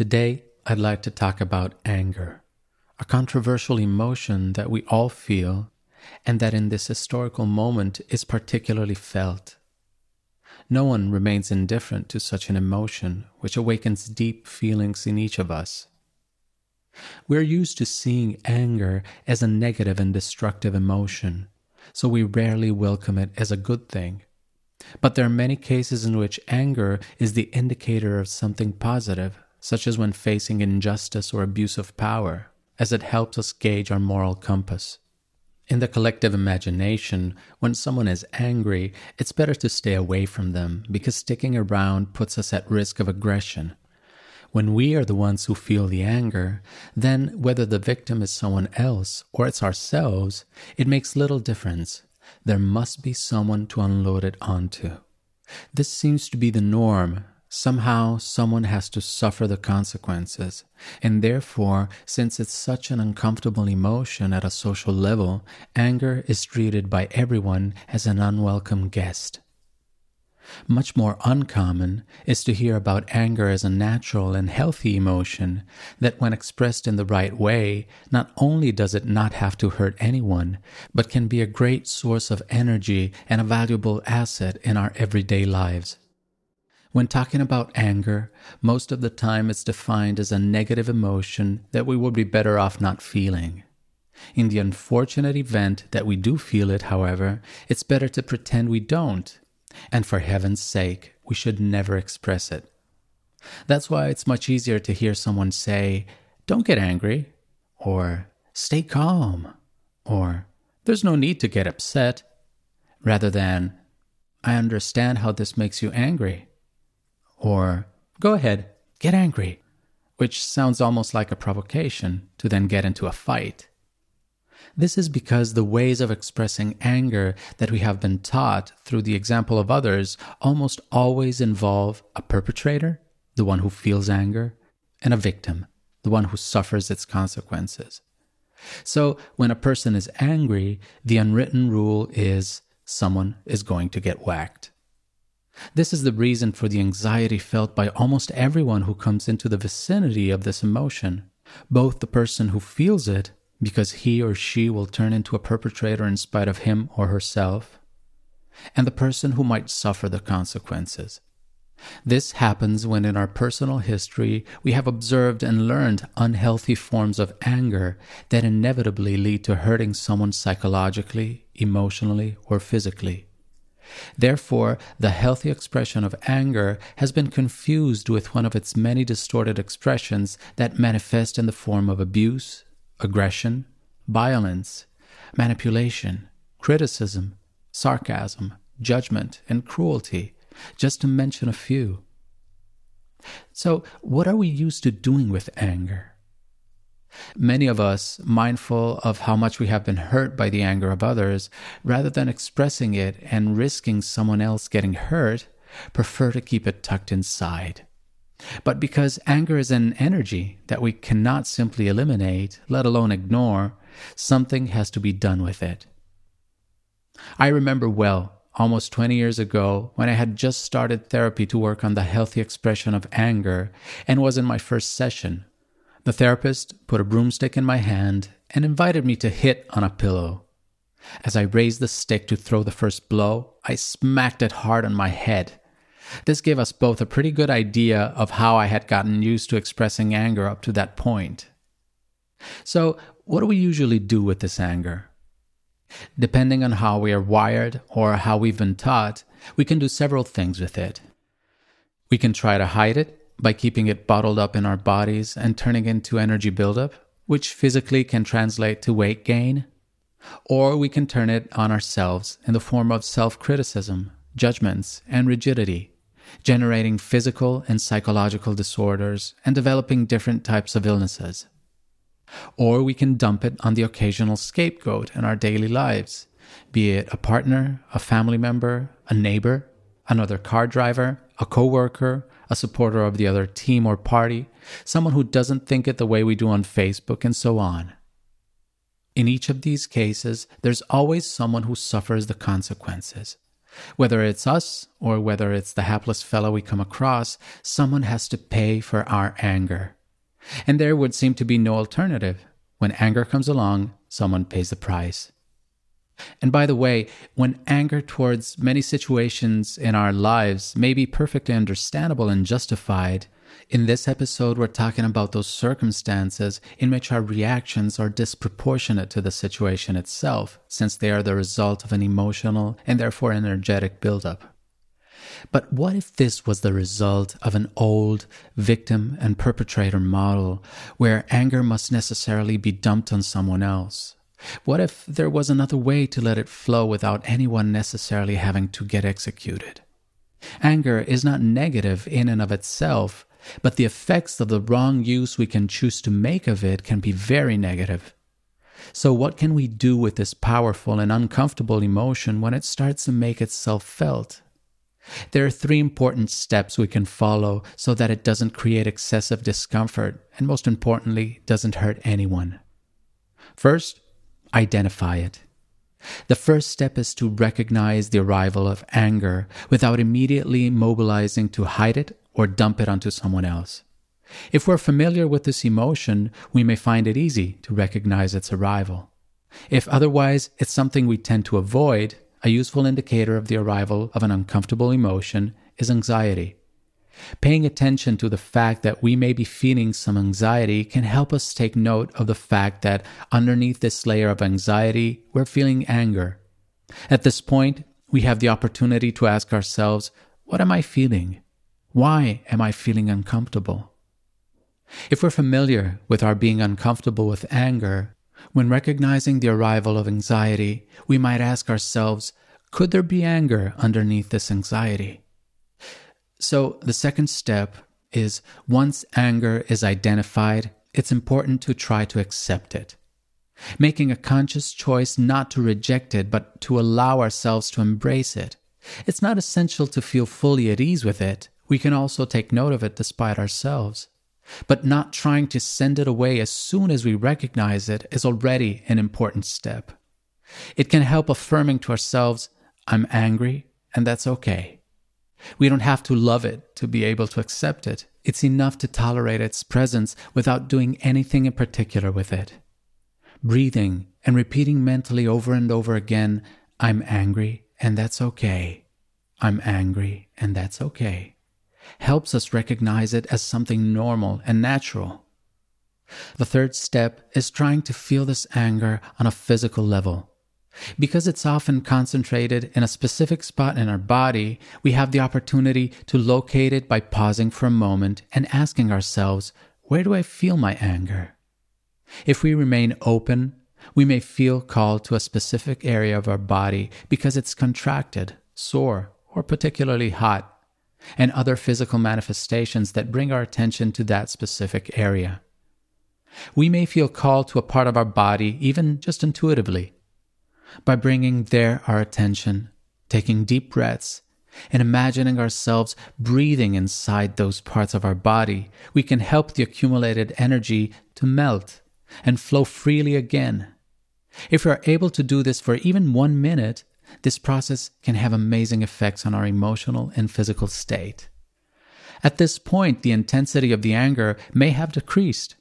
Today, I'd like to talk about anger, a controversial emotion that we all feel and that in this historical moment is particularly felt. No one remains indifferent to such an emotion, which awakens deep feelings in each of us. We're used to seeing anger as a negative and destructive emotion, so we rarely welcome it as a good thing. But there are many cases in which anger is the indicator of something positive, such as when facing injustice or abuse of power, as it helps us gauge our moral compass. In the collective imagination, when someone is angry, it's better to stay away from them because sticking around puts us at risk of aggression. When we are the ones who feel the anger, then whether the victim is someone else or it's ourselves, it makes little difference. There must be someone to unload it onto. This seems to be the norm Somehow, someone has to suffer the consequences. And therefore, since it's such an uncomfortable emotion at a social level, anger is treated by everyone as an unwelcome guest. Much more uncommon is to hear about anger as a natural and healthy emotion that, when expressed in the right way, not only does it not have to hurt anyone, but can be a great source of energy and a valuable asset in our everyday lives. When talking about anger, most of the time it's defined as a negative emotion that we would be better off not feeling. In the unfortunate event that we do feel it, however, it's better to pretend we don't. And for heaven's sake, we should never express it. That's why it's much easier to hear someone say, Don't get angry, or Stay calm, or There's no need to get upset, rather than, I understand how this makes you angry or go ahead, get angry, which sounds almost like a provocation to then get into a fight. This is because the ways of expressing anger that we have been taught through the example of others almost always involve a perpetrator, the one who feels anger, and a victim, the one who suffers its consequences. So when a person is angry, the unwritten rule is someone is going to get whacked. This is the reason for the anxiety felt by almost everyone who comes into the vicinity of this emotion, both the person who feels it, because he or she will turn into a perpetrator in spite of him or herself, and the person who might suffer the consequences. This happens when in our personal history we have observed and learned unhealthy forms of anger that inevitably lead to hurting someone psychologically, emotionally, or physically. Therefore, the healthy expression of anger has been confused with one of its many distorted expressions that manifest in the form of abuse, aggression, violence, manipulation, criticism, sarcasm, judgment, and cruelty, just to mention a few. So, what are we used to doing with anger? Many of us, mindful of how much we have been hurt by the anger of others, rather than expressing it and risking someone else getting hurt, prefer to keep it tucked inside. But because anger is an energy that we cannot simply eliminate, let alone ignore, something has to be done with it. I remember well, almost 20 years ago, when I had just started therapy to work on the healthy expression of anger and was in my first session the therapist put a broomstick in my hand and invited me to hit on a pillow. As I raised the stick to throw the first blow, I smacked it hard on my head. This gave us both a pretty good idea of how I had gotten used to expressing anger up to that point. So, what do we usually do with this anger? Depending on how we are wired or how we've been taught, we can do several things with it. We can try to hide it by keeping it bottled up in our bodies and turning into energy buildup, which physically can translate to weight gain. Or we can turn it on ourselves in the form of self criticism, judgments, and rigidity, generating physical and psychological disorders and developing different types of illnesses. Or we can dump it on the occasional scapegoat in our daily lives, be it a partner, a family member, a neighbor, another car driver, a coworker, a supporter of the other team or party, someone who doesn't think it the way we do on Facebook, and so on. In each of these cases, there's always someone who suffers the consequences. Whether it's us or whether it's the hapless fellow we come across, someone has to pay for our anger. And there would seem to be no alternative. When anger comes along, someone pays the price. And by the way, when anger towards many situations in our lives may be perfectly understandable and justified, in this episode we're talking about those circumstances in which our reactions are disproportionate to the situation itself, since they are the result of an emotional and therefore energetic buildup. But what if this was the result of an old victim and perpetrator model where anger must necessarily be dumped on someone else? What if there was another way to let it flow without anyone necessarily having to get executed? Anger is not negative in and of itself, but the effects of the wrong use we can choose to make of it can be very negative. So, what can we do with this powerful and uncomfortable emotion when it starts to make itself felt? There are three important steps we can follow so that it doesn't create excessive discomfort and, most importantly, doesn't hurt anyone. First, identify it. The first step is to recognize the arrival of anger without immediately mobilizing to hide it or dump it onto someone else. If we're familiar with this emotion, we may find it easy to recognize its arrival. If otherwise it's something we tend to avoid, a useful indicator of the arrival of an uncomfortable emotion is anxiety. Paying attention to the fact that we may be feeling some anxiety can help us take note of the fact that underneath this layer of anxiety, we're feeling anger. At this point, we have the opportunity to ask ourselves, What am I feeling? Why am I feeling uncomfortable? If we're familiar with our being uncomfortable with anger, when recognizing the arrival of anxiety, we might ask ourselves, Could there be anger underneath this anxiety? So the second step is once anger is identified, it's important to try to accept it. Making a conscious choice not to reject it, but to allow ourselves to embrace it. It's not essential to feel fully at ease with it. We can also take note of it despite ourselves. But not trying to send it away as soon as we recognize it is already an important step. It can help affirming to ourselves, I'm angry, and that's okay. We don't have to love it to be able to accept it. It's enough to tolerate its presence without doing anything in particular with it. Breathing and repeating mentally over and over again, I'm angry and that's okay. I'm angry and that's okay, helps us recognize it as something normal and natural. The third step is trying to feel this anger on a physical level. Because it's often concentrated in a specific spot in our body, we have the opportunity to locate it by pausing for a moment and asking ourselves, where do I feel my anger? If we remain open, we may feel called to a specific area of our body because it's contracted, sore, or particularly hot, and other physical manifestations that bring our attention to that specific area. We may feel called to a part of our body even just intuitively by bringing there our attention, taking deep breaths, and imagining ourselves breathing inside those parts of our body, we can help the accumulated energy to melt and flow freely again. If we are able to do this for even one minute, this process can have amazing effects on our emotional and physical state. At this point, the intensity of the anger may have decreased.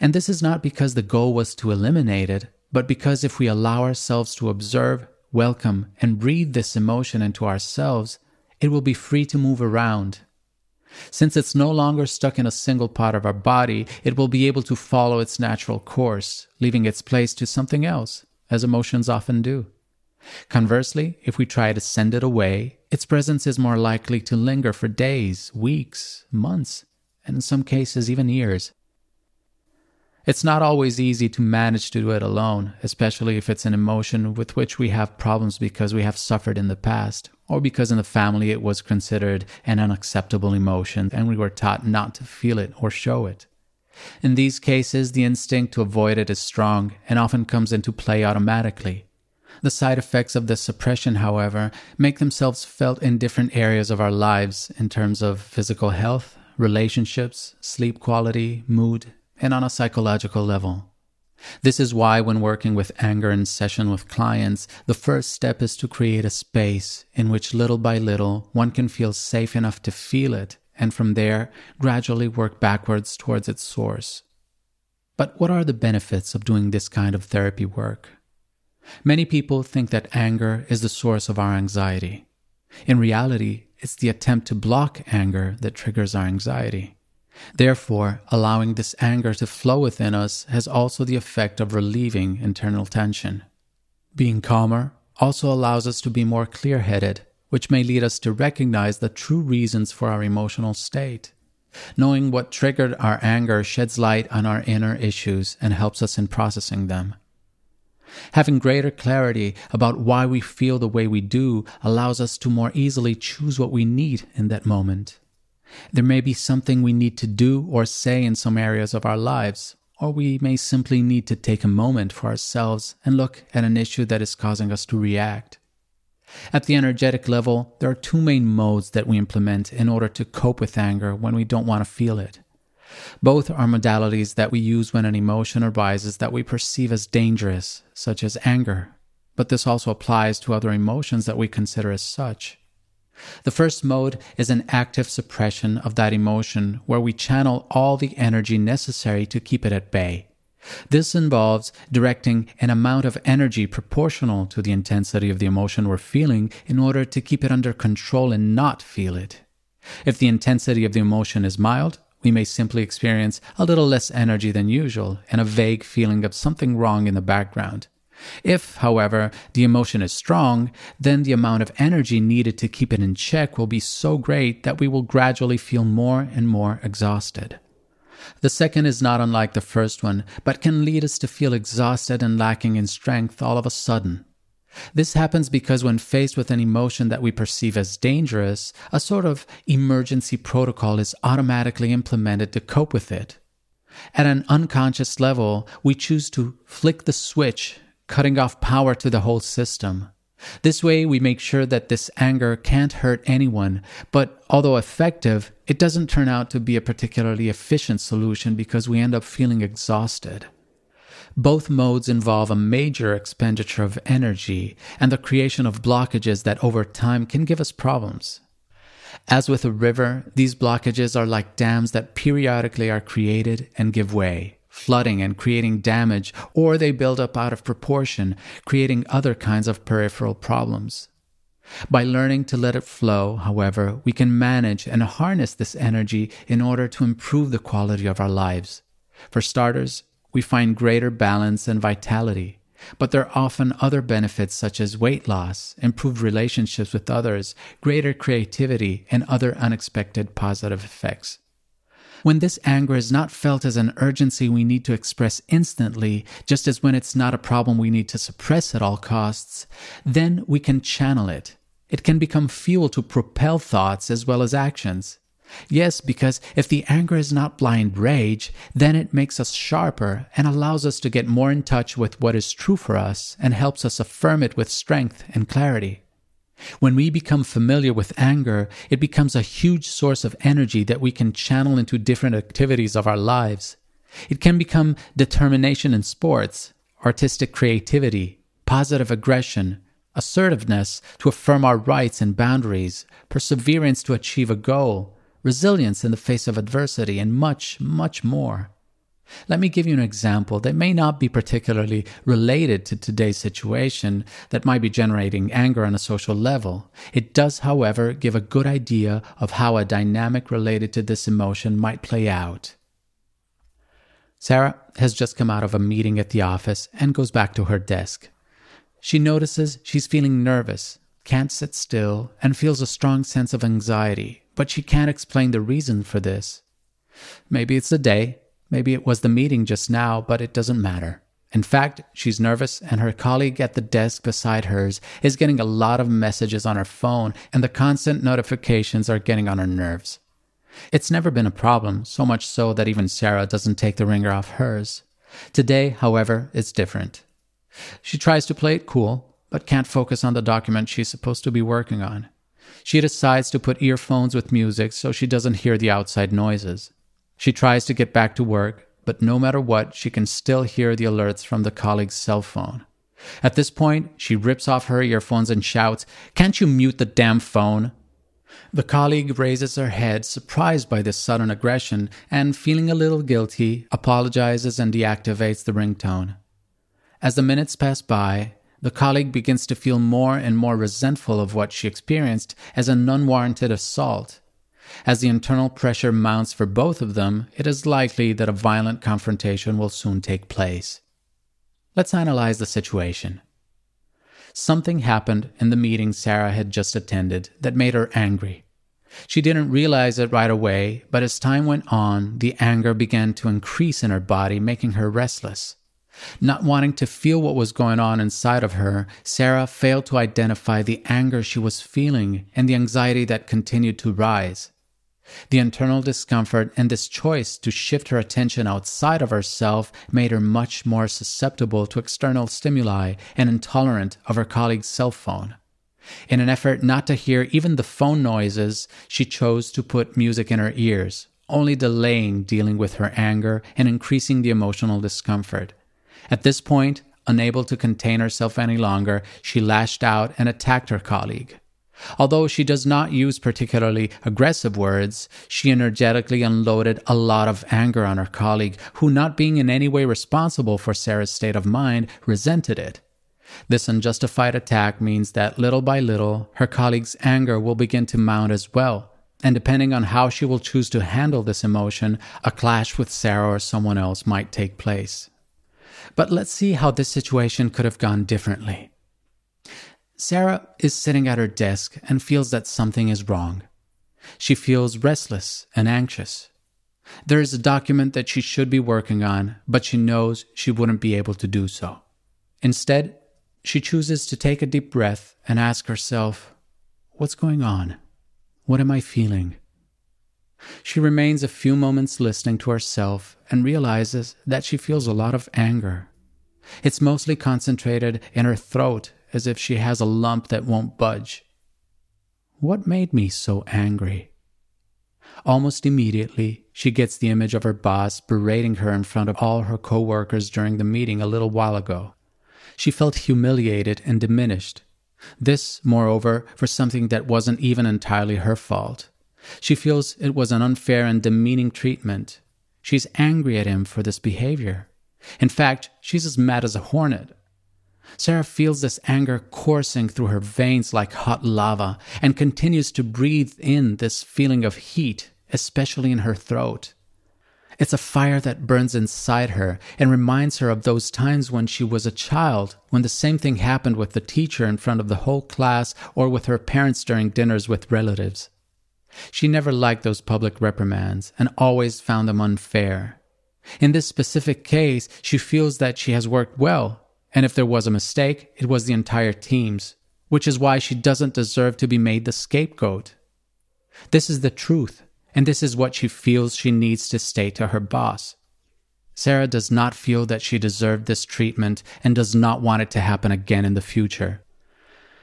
And this is not because the goal was to eliminate it, but because if we allow ourselves to observe, welcome, and breathe this emotion into ourselves, it will be free to move around. Since it's no longer stuck in a single part of our body, it will be able to follow its natural course, leaving its place to something else, as emotions often do. Conversely, if we try to send it away, its presence is more likely to linger for days, weeks, months, and in some cases even years. It's not always easy to manage to do it alone, especially if it's an emotion with which we have problems because we have suffered in the past, or because in the family it was considered an unacceptable emotion and we were taught not to feel it or show it. In these cases, the instinct to avoid it is strong and often comes into play automatically. The side effects of this suppression, however, make themselves felt in different areas of our lives in terms of physical health, relationships, sleep quality, mood, and on a psychological level. This is why, when working with anger in session with clients, the first step is to create a space in which little by little one can feel safe enough to feel it, and from there gradually work backwards towards its source. But what are the benefits of doing this kind of therapy work? Many people think that anger is the source of our anxiety. In reality, it's the attempt to block anger that triggers our anxiety. Therefore, allowing this anger to flow within us has also the effect of relieving internal tension. Being calmer also allows us to be more clear headed, which may lead us to recognize the true reasons for our emotional state. Knowing what triggered our anger sheds light on our inner issues and helps us in processing them. Having greater clarity about why we feel the way we do allows us to more easily choose what we need in that moment. There may be something we need to do or say in some areas of our lives, or we may simply need to take a moment for ourselves and look at an issue that is causing us to react. At the energetic level, there are two main modes that we implement in order to cope with anger when we don't want to feel it. Both are modalities that we use when an emotion arises that we perceive as dangerous, such as anger, but this also applies to other emotions that we consider as such. The first mode is an active suppression of that emotion where we channel all the energy necessary to keep it at bay. This involves directing an amount of energy proportional to the intensity of the emotion we're feeling in order to keep it under control and not feel it. If the intensity of the emotion is mild, we may simply experience a little less energy than usual and a vague feeling of something wrong in the background. If, however, the emotion is strong, then the amount of energy needed to keep it in check will be so great that we will gradually feel more and more exhausted. The second is not unlike the first one, but can lead us to feel exhausted and lacking in strength all of a sudden. This happens because when faced with an emotion that we perceive as dangerous, a sort of emergency protocol is automatically implemented to cope with it. At an unconscious level, we choose to flick the switch cutting off power to the whole system. This way, we make sure that this anger can't hurt anyone, but although effective, it doesn't turn out to be a particularly efficient solution because we end up feeling exhausted. Both modes involve a major expenditure of energy and the creation of blockages that over time can give us problems. As with a river, these blockages are like dams that periodically are created and give way flooding and creating damage, or they build up out of proportion, creating other kinds of peripheral problems. By learning to let it flow, however, we can manage and harness this energy in order to improve the quality of our lives. For starters, we find greater balance and vitality. But there are often other benefits such as weight loss, improved relationships with others, greater creativity, and other unexpected positive effects. When this anger is not felt as an urgency we need to express instantly, just as when it's not a problem we need to suppress at all costs, then we can channel it. It can become fuel to propel thoughts as well as actions. Yes, because if the anger is not blind rage, then it makes us sharper and allows us to get more in touch with what is true for us and helps us affirm it with strength and clarity. When we become familiar with anger, it becomes a huge source of energy that we can channel into different activities of our lives. It can become determination in sports, artistic creativity, positive aggression, assertiveness to affirm our rights and boundaries, perseverance to achieve a goal, resilience in the face of adversity, and much, much more. Let me give you an example that may not be particularly related to today's situation that might be generating anger on a social level. It does, however, give a good idea of how a dynamic related to this emotion might play out. Sarah has just come out of a meeting at the office and goes back to her desk. She notices she's feeling nervous, can't sit still, and feels a strong sense of anxiety, but she can't explain the reason for this. Maybe it's the day, Maybe it was the meeting just now, but it doesn't matter. In fact, she's nervous, and her colleague at the desk beside hers is getting a lot of messages on her phone, and the constant notifications are getting on her nerves. It's never been a problem, so much so that even Sarah doesn't take the ringer off hers. Today, however, it's different. She tries to play it cool, but can't focus on the document she's supposed to be working on. She decides to put earphones with music so she doesn't hear the outside noises. She tries to get back to work, but no matter what, she can still hear the alerts from the colleague's cell phone. At this point, she rips off her earphones and shouts, Can't you mute the damn phone? The colleague raises her head, surprised by this sudden aggression, and feeling a little guilty, apologizes and deactivates the ringtone. As the minutes pass by, the colleague begins to feel more and more resentful of what she experienced as an unwarranted assault. As the internal pressure mounts for both of them, it is likely that a violent confrontation will soon take place. Let's analyze the situation. Something happened in the meeting Sarah had just attended that made her angry. She didn't realize it right away, but as time went on, the anger began to increase in her body, making her restless. Not wanting to feel what was going on inside of her, Sarah failed to identify the anger she was feeling and the anxiety that continued to rise. The internal discomfort and this choice to shift her attention outside of herself made her much more susceptible to external stimuli and intolerant of her colleague's cell phone. In an effort not to hear even the phone noises, she chose to put music in her ears, only delaying dealing with her anger and increasing the emotional discomfort. At this point, unable to contain herself any longer, she lashed out and attacked her colleague. Although she does not use particularly aggressive words, she energetically unloaded a lot of anger on her colleague, who, not being in any way responsible for Sarah's state of mind, resented it. This unjustified attack means that little by little, her colleague's anger will begin to mount as well. And depending on how she will choose to handle this emotion, a clash with Sarah or someone else might take place. But let's see how this situation could have gone differently. Sarah is sitting at her desk and feels that something is wrong. She feels restless and anxious. There is a document that she should be working on, but she knows she wouldn't be able to do so. Instead, she chooses to take a deep breath and ask herself, What's going on? What am I feeling? She remains a few moments listening to herself and realizes that she feels a lot of anger. It's mostly concentrated in her throat as if she has a lump that won't budge. What made me so angry? Almost immediately, she gets the image of her boss berating her in front of all her coworkers during the meeting a little while ago. She felt humiliated and diminished. This, moreover, for something that wasn't even entirely her fault. She feels it was an unfair and demeaning treatment. She's angry at him for this behavior. In fact, she's as mad as a hornet. Sarah feels this anger coursing through her veins like hot lava and continues to breathe in this feeling of heat, especially in her throat. It's a fire that burns inside her and reminds her of those times when she was a child, when the same thing happened with the teacher in front of the whole class or with her parents during dinners with relatives. She never liked those public reprimands and always found them unfair. In this specific case, she feels that she has worked well and if there was a mistake, it was the entire team's, which is why she doesn't deserve to be made the scapegoat. This is the truth, and this is what she feels she needs to state to her boss. Sarah does not feel that she deserved this treatment and does not want it to happen again in the future.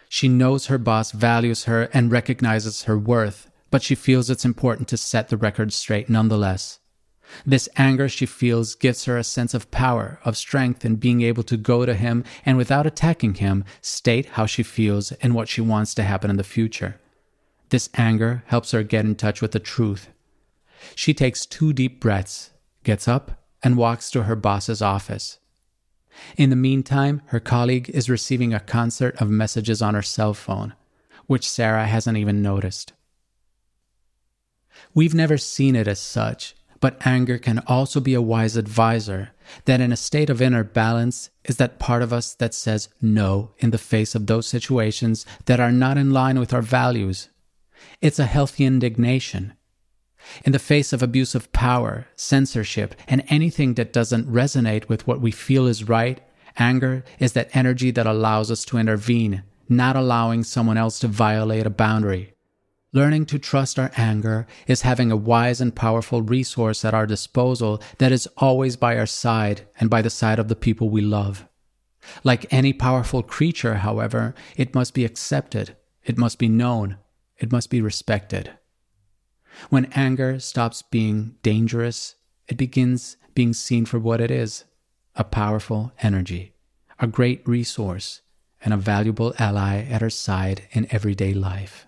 She knows her boss values her and recognizes her worth, but she feels it's important to set the record straight nonetheless. This anger she feels gives her a sense of power, of strength in being able to go to him and without attacking him, state how she feels and what she wants to happen in the future. This anger helps her get in touch with the truth. She takes two deep breaths, gets up, and walks to her boss's office. In the meantime, her colleague is receiving a concert of messages on her cell phone, which Sarah hasn't even noticed. We've never seen it as such, but anger can also be a wise advisor, that in a state of inner balance is that part of us that says no in the face of those situations that are not in line with our values. It's a healthy indignation. In the face of abuse of power, censorship, and anything that doesn't resonate with what we feel is right, anger is that energy that allows us to intervene, not allowing someone else to violate a boundary. Learning to trust our anger is having a wise and powerful resource at our disposal that is always by our side and by the side of the people we love. Like any powerful creature, however, it must be accepted, it must be known, it must be respected. When anger stops being dangerous, it begins being seen for what it is a powerful energy, a great resource, and a valuable ally at our side in everyday life.